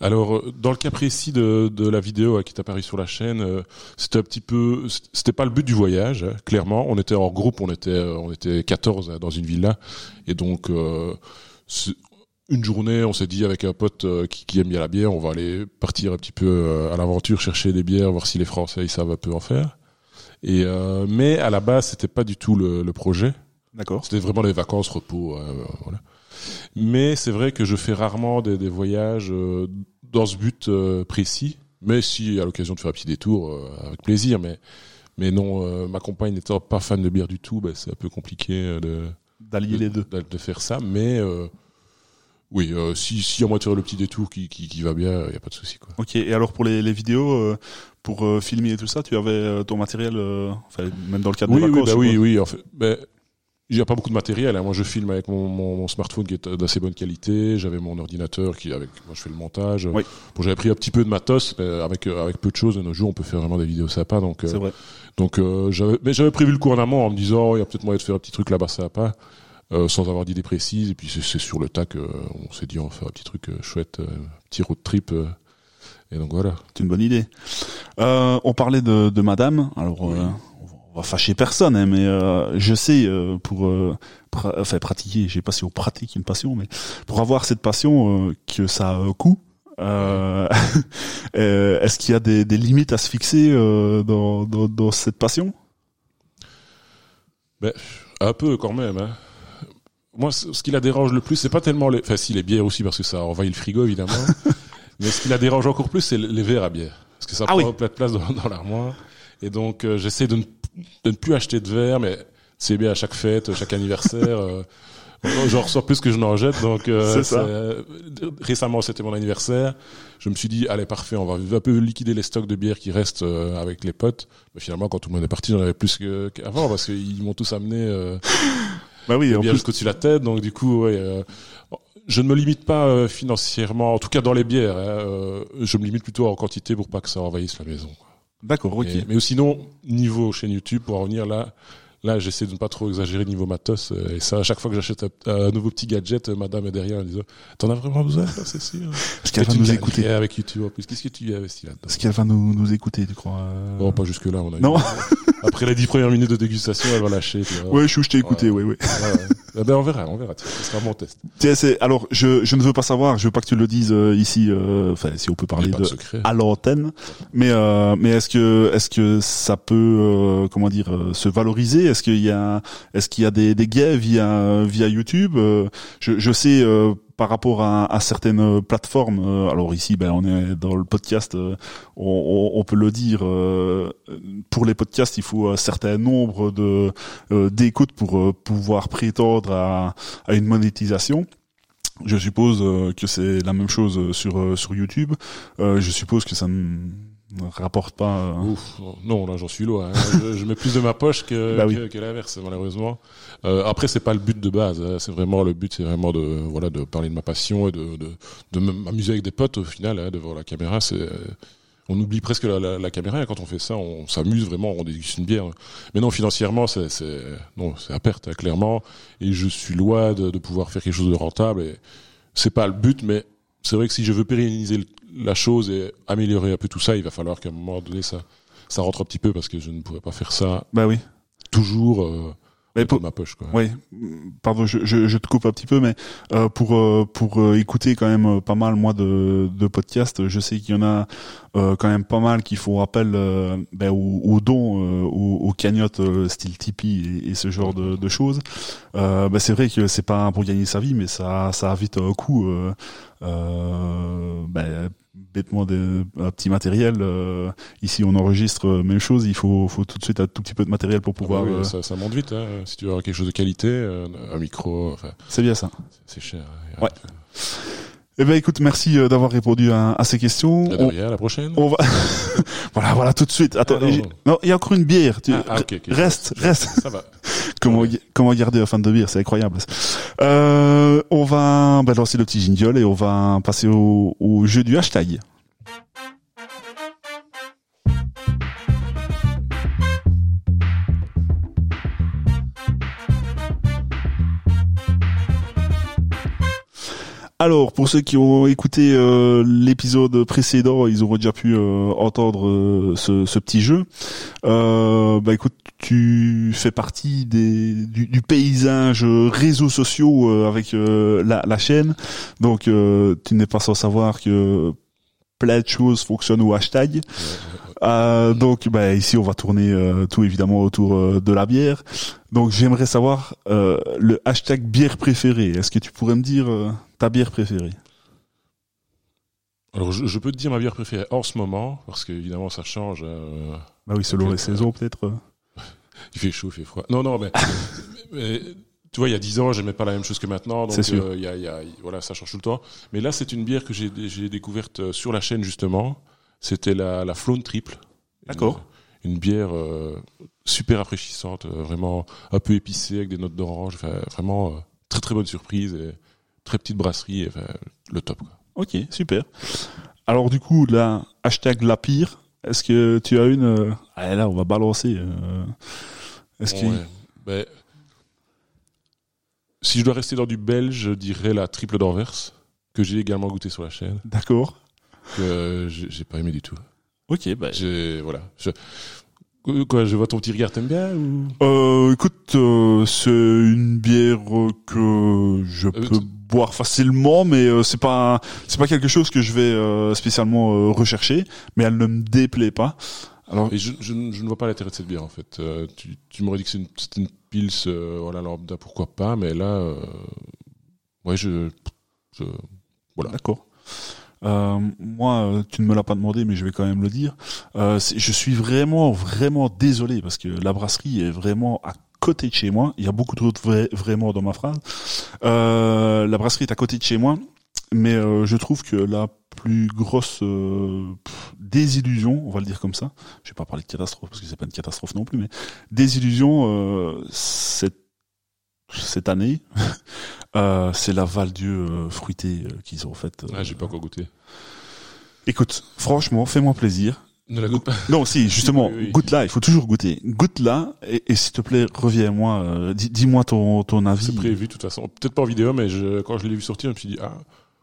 Alors, euh, dans le cas précis de, de la vidéo qui est apparue sur la chaîne, euh, c'était un petit peu, c'était pas le but du voyage, hein, clairement. On était en groupe, on était, euh, on était 14 hein, dans une villa, et donc une journée, on s'est dit avec un pote qui, qui, aime bien la bière, on va aller partir un petit peu à l'aventure, chercher des bières, voir si les Français ils savent un peu en faire. Et mais à la base, c'était pas du tout le, le projet. D'accord. C'était vraiment les vacances, repos, voilà. Mais c'est vrai que je fais rarement des, des voyages euh, dans ce but euh, précis. Mais si à l'occasion de faire un petit détour, euh, avec plaisir. Mais mais non, ma compagne n'étant pas fan de bière du tout, bah, c'est un peu compliqué de d'allier les deux, de, de, faire ça. Mais oui, si si de faire le petit détour qui qui, qui va bien, il y a pas de souci quoi. Ok. Et alors pour les, les vidéos, pour filmer et tout ça, tu avais ton matériel, enfin même dans le cadre oui, des vacances. Oui, bah oui, oui. En fait, bah, il n'y a pas beaucoup de matériel. Hein. Moi, je filme avec mon, mon, smartphone qui est d'assez bonne qualité. J'avais mon ordinateur qui, avec moi, je fais le montage. Oui. Bon, j'avais pris un petit peu de matos, mais avec euh, avec peu de choses. De nos jours, on peut faire vraiment des vidéos sympas. Donc, euh, vrai. Donc, euh, j'avais, mais j'avais prévu le coup en amont en me disant, oh, il y a peut-être moyen de faire un petit truc là-bas sympa, euh, sans avoir d'idée précise. Et puis, c'est, sur le tas qu'on s'est dit, on va faire un petit truc chouette, un petit road trip. et donc voilà. C'est une bonne idée. on parlait de, de Madame. Alors on va fâcher personne, hein, mais euh, je sais euh, pour euh, enfin pratiquer, je sais pas si on pratique une passion, mais pour avoir cette passion que ça a un coût. [LAUGHS] Est-ce qu'il y a des, des, limites à se fixer dans, dans, dans, cette passion? Ben, Un peu quand même. Hein. Moi, ce qui la dérange le plus, c'est pas tellement les, enfin si les bières aussi parce que ça envahit le frigo évidemment, [LAUGHS] mais ce qui la dérange encore plus, c'est les verres à bière parce que ça ah prend plein de place dans, dans l'armoire. Et donc j'essaie de ne de ne plus acheter de verre, mais c'est bien à chaque fête, chaque anniversaire. euh, J'en reçois plus que je n'en jette, donc euh, ça. Euh, récemment c'était mon anniversaire. Je me suis dit allez parfait, on va un peu liquider les stocks de bière qui restent euh, avec les potes. Mais finalement quand tout le monde est parti, j'en avais plus qu'avant parce qu'ils m'ont tous amené euh, [LAUGHS] bah oui, en jusqu'au-dessus de la tête. Donc du coup, ouais, euh, je ne me limite pas financièrement, en tout cas dans les bières. Hein, je me limite plutôt en quantité pour pas que ça envahisse la maison. D'accord, ok. Mais, mais sinon, niveau chaîne YouTube, pour en revenir là, là, j'essaie de ne pas trop exagérer niveau matos. euh, Et ça, à chaque fois que j'achète un, un nouveau petit gadget, euh, madame est derrière en disant T'en as vraiment besoin, c'est sûr. [LAUGHS] Est-ce qu'elle Et va nous écouter avec YouTube en plus. Qu'est-ce que tu y investis là-dedans? Est-ce qu'elle va nous, nous écouter, tu crois euh Bon, pas jusque-là, on a Non. [LAUGHS] Après les dix premières minutes de dégustation, elle va lâcher. Tu vois. Ouais, je, je t'ai écouté. Ouais, ouais. Eh ben, on verra, on verra. Ce sera mon test. Alors, je, je ne veux pas savoir, je veux pas que tu le dises euh, ici, euh, enfin, si on peut parler de, de à l'antenne, mais euh, mais est-ce que est-ce que ça peut euh, comment dire euh, se valoriser? Est-ce qu'il y a est-ce qu'il y a des des gains via via YouTube? Euh, je, je sais euh, par rapport à, à certaines plateformes. euh, alors ici, ben on est dans le podcast, euh, on, on- peut le dire. euh, pour les podcasts, il faut un certain nombre de euh, d'écoutes pour euh, pouvoir prétendre à, à une monétisation. Je suppose euh, que c'est la même chose sur euh, sur YouTube. Euh, je suppose que ça rapporte pas. Ouf, non, là j'en suis loin. hein. je, je mets plus de ma poche que, Bah oui. que, que l'inverse, malheureusement. Euh, après, c'est pas le but de base. hein. C'est vraiment le but, c'est vraiment de voilà de parler de ma passion et de de, de m'amuser avec des potes au final hein, devant la caméra. C'est euh, on oublie presque la, la, la caméra et quand on fait ça, on s'amuse vraiment, on déguste une bière. Mais non, financièrement, c'est c'est non, c'est à perte hein, clairement. Et je suis loin de, de pouvoir faire quelque chose de rentable. Et c'est pas le but, mais c'est vrai que si je veux pérenniser la chose et améliorer un peu tout ça, il va falloir qu'à un moment donné ça ça rentre un petit peu parce que je ne pourrais pas faire ça Bah oui. toujours euh, Mais pour- ma poche quoi. Oui, pardon, je, je, je te coupe un petit peu, mais euh, pour euh, pour euh, écouter quand même euh, pas mal moi de, de podcasts, je sais qu'il y en a euh, quand même pas mal qui font appel ben, aux, aux dons, euh, aux, aux cagnottes style Tipeee et, et ce genre de, de choses. Euh, ben, c'est vrai que c'est pas pour gagner sa vie, mais ça ça a vite un coût. Ben, bêtement des, un petit matériel. euh, ici, on enregistre euh, même chose. Il faut faut tout de suite un tout petit peu de matériel pour Ah bah pouvoir. oui, euh, ça, ça monte vite. Hein. Si tu veux avoir quelque chose de qualité, euh, un micro, enfin, c'est bien ça. c'est cher. hein. Ouais. Eh ben écoute, merci d'avoir répondu à, à ces questions. De On, rien, à la prochaine. on va [LAUGHS] voilà, voilà tout de suite. Attends, Ah, non, il y a encore une bière. Tu... Ah, ah. Reste, reste. Ça va. Comment comment garder un fan de bière, c'est incroyable. Euh, on va bah, lancer le petit jingle et on va passer au, au jeu du hashtag. Alors, pour ceux qui ont écouté euh, l'épisode précédent, ils auront déjà pu euh, entendre euh, ce, ce petit jeu. Euh, bah écoute, tu fais partie des, du, du paysage réseaux sociaux avec la, la chaîne, donc tu n'es pas sans savoir que plein de choses fonctionnent au hashtag. Euh, donc bah, ici on va tourner euh, tout évidemment autour euh, de la bière. Donc j'aimerais savoir le hashtag bière préférée. Est-ce que tu pourrais me dire ta bière préférée Alors, je, je peux te dire ma bière préférée en ce moment, parce qu'évidemment, ça change. euh, Bah oui, selon les saisons peut-être. [LAUGHS] il fait chaud, il fait froid. Non, non, mais, [LAUGHS] mais, tu vois, il y a dix ans, j'aimais pas la même chose que maintenant. Donc, C'est sûr. euh, y a, y a, voilà, ça change tout le temps. Mais là, c'est une bière que j'ai, découverte euh, sur la chaîne, justement. C'était la, la Flone Triple. D'accord. Une, une bière euh, super rafraîchissante, euh, vraiment un peu épicée avec des notes d'orange. Enfin, vraiment très très bonne surprise et très petite brasserie. Enfin, le top. Quoi. Ok, super. Alors du coup, là, hashtag la pire. Est-ce que tu as une euh, Là, on va balancer. euh, Est-ce que Ouais. Ben, si je dois rester dans du belge, je dirais la triple d'Anvers, que j'ai également goûté sur la chaîne, D'accord. que j'ai j'ai pas aimé du tout. Ok, bah. J'ai voilà. Je, quoi, je vois ton petit regard, t'aimes bien ou? Euh, écoute, euh, c'est une bière que je Euh, peux boire facilement, mais euh, c'est pas c'est pas quelque chose que je vais euh, spécialement euh, rechercher, mais elle ne me déplaît pas. Alors Et je, je, ne- je ne vois pas l'intérêt de cette bière en fait. Euh, tu, tu m'aurais dit que c'est une, une pils, euh, voilà, lambda, pourquoi pas, mais là, euh, ouais, je, je voilà. D'accord. Euh, moi, euh, tu ne me l'as pas demandé, mais je vais quand même le dire. Euh, c'est- je suis vraiment, vraiment désolé parce que la brasserie est vraiment à côté de chez moi. Il y a beaucoup de routes vra- vraiment dans ma phrase. Euh, la brasserie est à côté de chez moi, mais euh, je trouve que la plus grosse euh, pff, désillusion, on va le dire comme ça. Je vais pas parler de catastrophe parce que c'est pas une catastrophe non plus, mais désillusion euh, cette année, [LAUGHS] euh, c'est la Val-Dieu euh, fruitée euh, qu'ils ont faite. Ah, j'ai pas encore goûté. Écoute, franchement, fais-moi plaisir. Ne la goûte pas. Non, si, justement, [LAUGHS] Oui, oui. goûte là, il faut toujours goûter. Goûte là, et, et s'il te plaît, reviens-moi, dis- dis-moi ton, ton avis. C'est prévu de toute façon. Peut-être pas en vidéo, mais je, quand je l'ai vu sortir, je me suis dit ah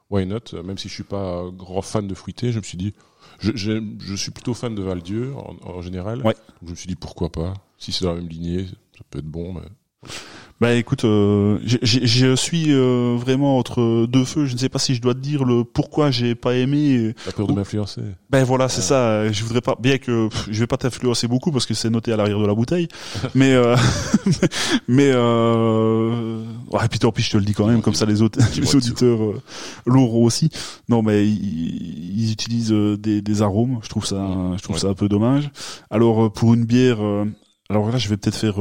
why not? Même si je suis pas grand fan de fruité, je me suis dit je, suis plutôt fan de Val-Dieu en, en général. Ouais. Donc je me suis dit pourquoi pas? Si c'est dans la même lignée, ça peut être bon. Mais... Bah écoute, euh, je suis euh, vraiment entre deux feux. Je ne sais pas si je dois te dire le pourquoi j'ai pas aimé. T'as peur de m'influencer Ben voilà, c'est ça. Je voudrais pas, bien que pff, je vais pas t'influencer beaucoup parce que c'est noté à l'arrière de la bouteille, [LAUGHS] mais euh, [LAUGHS] mais euh, ouais, puis tant pis, je te le dis quand même, comme ça les autres, [LAUGHS] les auditeurs euh, l'auront aussi. Non, mais ils, ils utilisent euh, des, des arômes. Je trouve ça, je trouve Ouais. ça un peu dommage. Alors euh, pour une bière, euh, alors là, je vais peut-être faire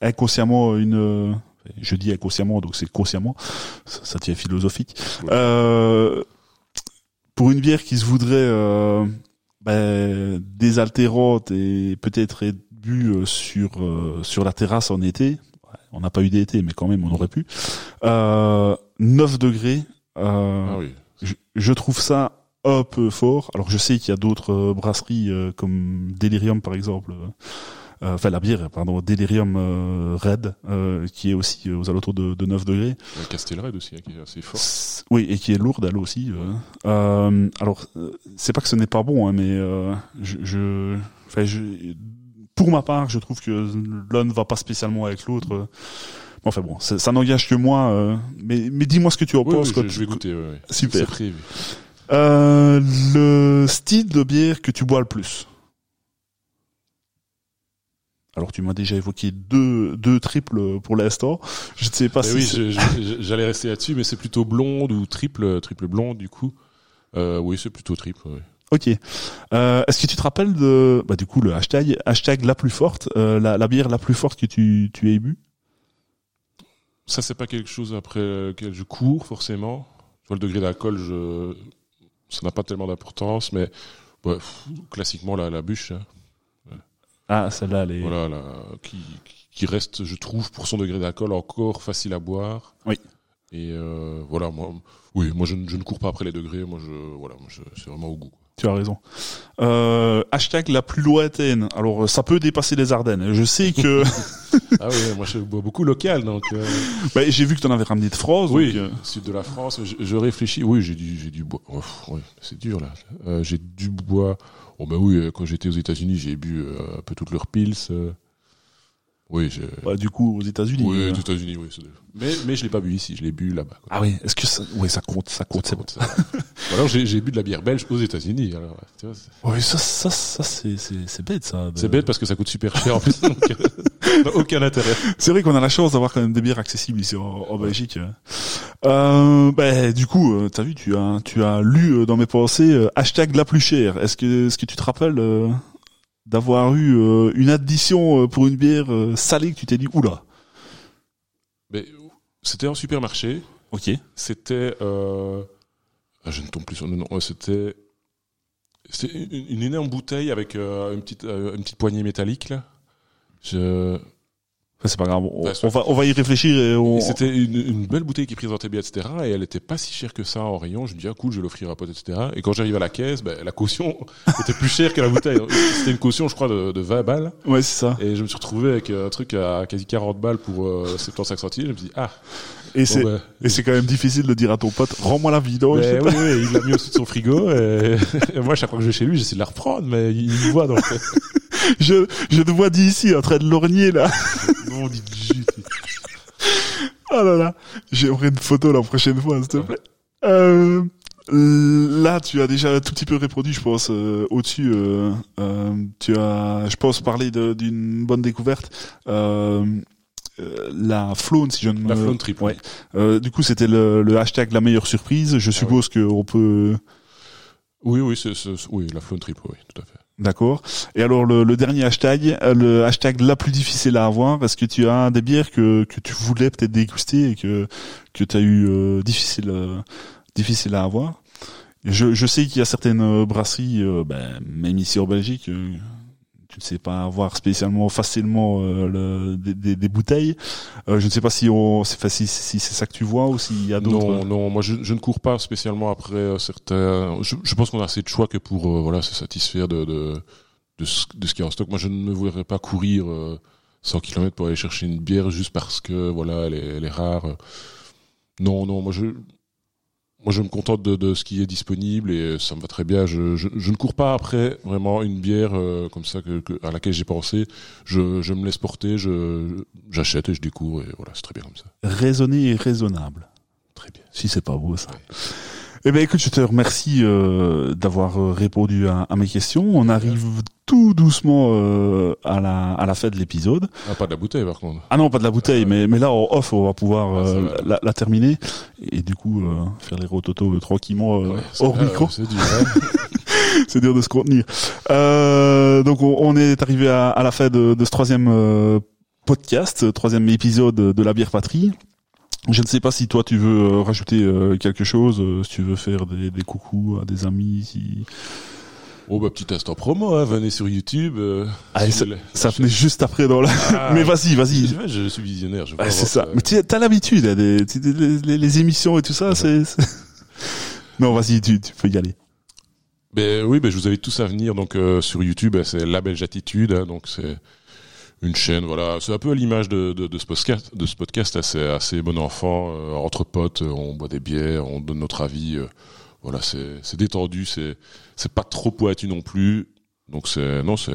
inconsciemment une. euh, je dis inconsciemment, donc c'est consciemment. Ça, ça tient philosophique. Ouais. Euh, pour une bière qui se voudrait euh, ben, désaltérante et peut-être être bu euh, sur euh, sur la terrasse en été. On n'a pas eu d'été, mais quand même on aurait pu. Euh, 9 degrés. euh, Ah oui. je, je trouve ça un peu fort. Alors je sais qu'il y a d'autres euh, brasseries euh, comme Delirium par exemple. Euh, Enfin la bière, pardon, Delirium euh, Red, euh, qui est aussi aux alentours de, de 9 degrés. A Castelred aussi, hein, qui est assez fort. Oui, et qui est lourde elle aussi. euh. Euh, alors, c'est pas que ce n'est pas bon, hein, mais euh, je, je, je, pour ma part, je trouve que l'un ne va pas spécialement avec l'autre. Enfin bon, ça, ça n'engage que moi. euh, mais mais dis-moi ce que tu en Oui, penses. oui, je, tu- je vais goûter. ouais, ouais. Super. Euh, le style de bière que tu bois le plus. Alors tu m'as déjà évoqué deux deux triples pour l'instant. Je ne sais pas Mais si oui, j'allais rester là-dessus, mais c'est plutôt blonde ou triple, triple blonde du coup. Euh, oui, c'est plutôt triple. ouais. Ok. Euh, Est-ce que tu te rappelles de, bah du coup le hashtag, hashtag la plus forte, euh, la, la bière la plus forte que tu, tu aies bu? Ça, c'est pas quelque chose après lequel je cours forcément. Tu vois, le degré d'alcool, je... ça n'a pas tellement d'importance, mais ouais, pff, classiquement la, la bûche, hein. Ah, celle-là, elle est. voilà, qui, qui reste, je trouve, pour son degré d'alcool encore facile à boire. Oui. Et euh, voilà, moi, oui, moi je, ne- je ne cours pas après les degrés. Moi, je, voilà, c'est vraiment au goût. Tu as raison. Euh, hashtag la plus lointaine. Alors ça peut dépasser les Ardennes. Je sais que [LAUGHS] [LAUGHS] ah oui, moi je bois beaucoup local, donc. euh, bah, j'ai vu que tu en avais ramené de France. Oui, donc, euh, sud de la France. Je, je réfléchis. Oui, j'ai du, j'ai du bois. Oh, ouais, c'est dur là. Euh, j'ai du bois. Oh bah oui, euh, quand j'étais aux États-Unis, j'ai bu euh, un peu toutes leurs pils. Oui, j'ai. bah, du coup aux États-Unis. oui, euh. aux États-unis, oui. c'est- Mais mais je l'ai pas bu ici. Je l'ai bu là-bas. quoi. Ah oui. Est-ce que ça, ouais, ça compte, ça compte. C'est bon. Ça- [LAUGHS] Ou alors j'ai j'ai bu de la bière belge aux États-Unis. Alors, tu vois, c'est- Ouais, ça, ça, ça, c'est, c'est, c'est bête ça. de- c'est bête parce que ça coûte super cher en plus. [LAUGHS] donc, euh, ça n'a aucun intérêt. C'est vrai qu'on a la chance d'avoir quand même des bières accessibles ici en, en Belgique. Euh, ben, du coup, euh, t'as vu, tu as, tu as lu euh, dans mes pensées euh, hashtag la plus chère. Est-ce que, est-ce que tu te rappelles euh, d'avoir eu euh, une addition euh, pour une bière euh, salée que tu t'es dit oula. Mais c'était en supermarché. Ok. C'était. Euh... ah, je ne tombe plus sur le nom. C'était. C'était une, une énorme bouteille avec euh, une, petite, euh, une petite poignée métallique là. Je... Enfin, c'est pas grave. On, va, on va y réfléchir et on. C'était une, une belle bouteille qui présentait bien, etc. Et elle était pas si chère que ça en rayon. Je me dis, ah cool, je vais l'offrir à pote, etc. Et quand j'arrive à la caisse, ben, la caution [LAUGHS] était plus chère que la bouteille. C'était une caution, je crois, de, de 20 balles. Ouais, c'est ça. Et je me suis retrouvé avec un truc à quasi 40 balles pour euh, 75 centimes. Je me dit, ah, Et bon, c'est, ben, et c'est quand même difficile de dire à ton pote, rends-moi la vidange. Ben oui, oui, il l'a mis au-dessus de son frigo. Et, [LAUGHS] et moi, chaque fois que je vais chez lui, j'essaie de la reprendre, mais il me voit donc. [LAUGHS] Je, je te vois d'ici en train de lorgner là. Non, on dit jus. Oh là là. J'aimerais une photo la prochaine fois, s'il te plaît. Euh, là, tu as déjà un tout petit peu répondu, je pense, euh, au-dessus. euh, euh, tu as, je pense, parlé d'une bonne découverte. Euh, la Flone, si je ne me... La Flone triple. Ouais. Euh, du coup, c'était le, le hashtag la meilleure surprise. Je suppose qu'on peut... Oui, oui, c'est, c'est- oui, la flone triple, oui, tout à fait. D'accord. Et alors le, le dernier hashtag, euh, le hashtag la plus difficile à avoir, parce que tu as des bières que, que tu voulais peut-être déguster et que que tu as eu euh, difficile euh, difficile à avoir. Je, je sais qu'il y a certaines euh, brasseries, euh, ben, même ici en Belgique, euh, tu ne sais pas avoir spécialement facilement le, des, des, bouteilles. je ne sais pas si on, si, si, si c'est ça que tu vois ou s'il y a d'autres. Non, non, moi je, je, ne cours pas spécialement après certains. Je, je pense qu'on a assez de choix que pour voilà se satisfaire de, de de ce, de ce qui est en stock. Moi, je ne me voudrais pas courir 100 km pour aller chercher une bière juste parce que voilà elle est, elle est rare. Non, non, moi je moi je me contente de, de, ce qui est disponible et ça me va très bien. Je, je, je ne cours pas après vraiment une bière euh, comme ça que, que, à laquelle j'ai pensé. Je, je me laisse porter, je j'achète et je découvre et voilà c'est très bien comme ça. Raisonner et raisonnable. Très bien. Si c'est pas beau ça. Eh bien, écoute, je te remercie euh, d'avoir euh, répondu à, à, mes questions. On arrive tout doucement euh, à la à la fin de l'épisode. Ah, pas de la bouteille, par contre. Ah non, pas de la bouteille, mais mais là, en off, on va pouvoir ah, euh, la, la, terminer et du coup euh, faire les rototos tranquillement hors micro. C'est dur. [LAUGHS] c'est dur de se contenir. donc, on, on, est arrivé à, à la fin de, de ce troisième podcast, troisième épisode de la bière patrie. Je ne sais pas si toi tu veux euh, rajouter euh, quelque chose, euh, si tu veux faire des, des coucous à des amis. Si... Oh bah petit instant promo, hein, venez sur YouTube. ah, ça, ça venait juste après dans la. Ah, [LAUGHS] mais vas-y, vas-y. Je, je, suis visionnaire. Je ah, c'est ça. Mais tu as l'habitude, hein, des, les, les, émissions et tout ça. c'est [LAUGHS] non, vas-y, tu, tu peux y aller. Ben oui, ben je vous invite tous à venir donc sur YouTube. Ben, c'est La Belge Attitude, hein, donc c'est une chaîne, voilà, c'est un peu à l'image de, de, de, ce podcast, de ce podcast assez, assez bon enfant, euh, entre potes, on boit des bières, on donne notre avis, euh, voilà, c'est, détendu, c'est, c'est pas trop pointu non plus, donc c'est, non, c'est,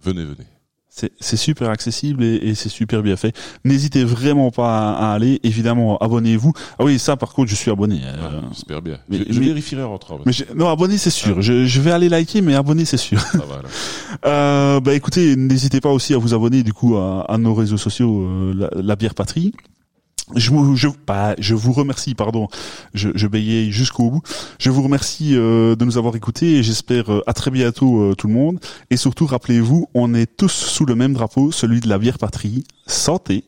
venez, venez. C'est super accessible et, et c'est super bien fait. N'hésitez vraiment pas à, aller. Évidemment, abonnez-vous. Ah oui, ça par contre, je suis abonné. Euh, super bien. Mais, je, vérifierai en rentrant. Mais non, abonné c'est sûr. Ah. Je, je, vais aller liker, mais abonné c'est sûr. Ah, voilà. [LAUGHS] euh, bah écoutez, n'hésitez pas aussi à vous abonner du coup à, à nos réseaux sociaux, euh, la, la, bière patrie. Je vous, je, pas, je vous remercie, pardon, je, je jusqu'au bout. Je vous remercie euh, de nous avoir écoutés et j'espère euh, à très bientôt euh, tout le monde. Et surtout, rappelez-vous, on est tous sous le même drapeau, celui de la bière patrie. Santé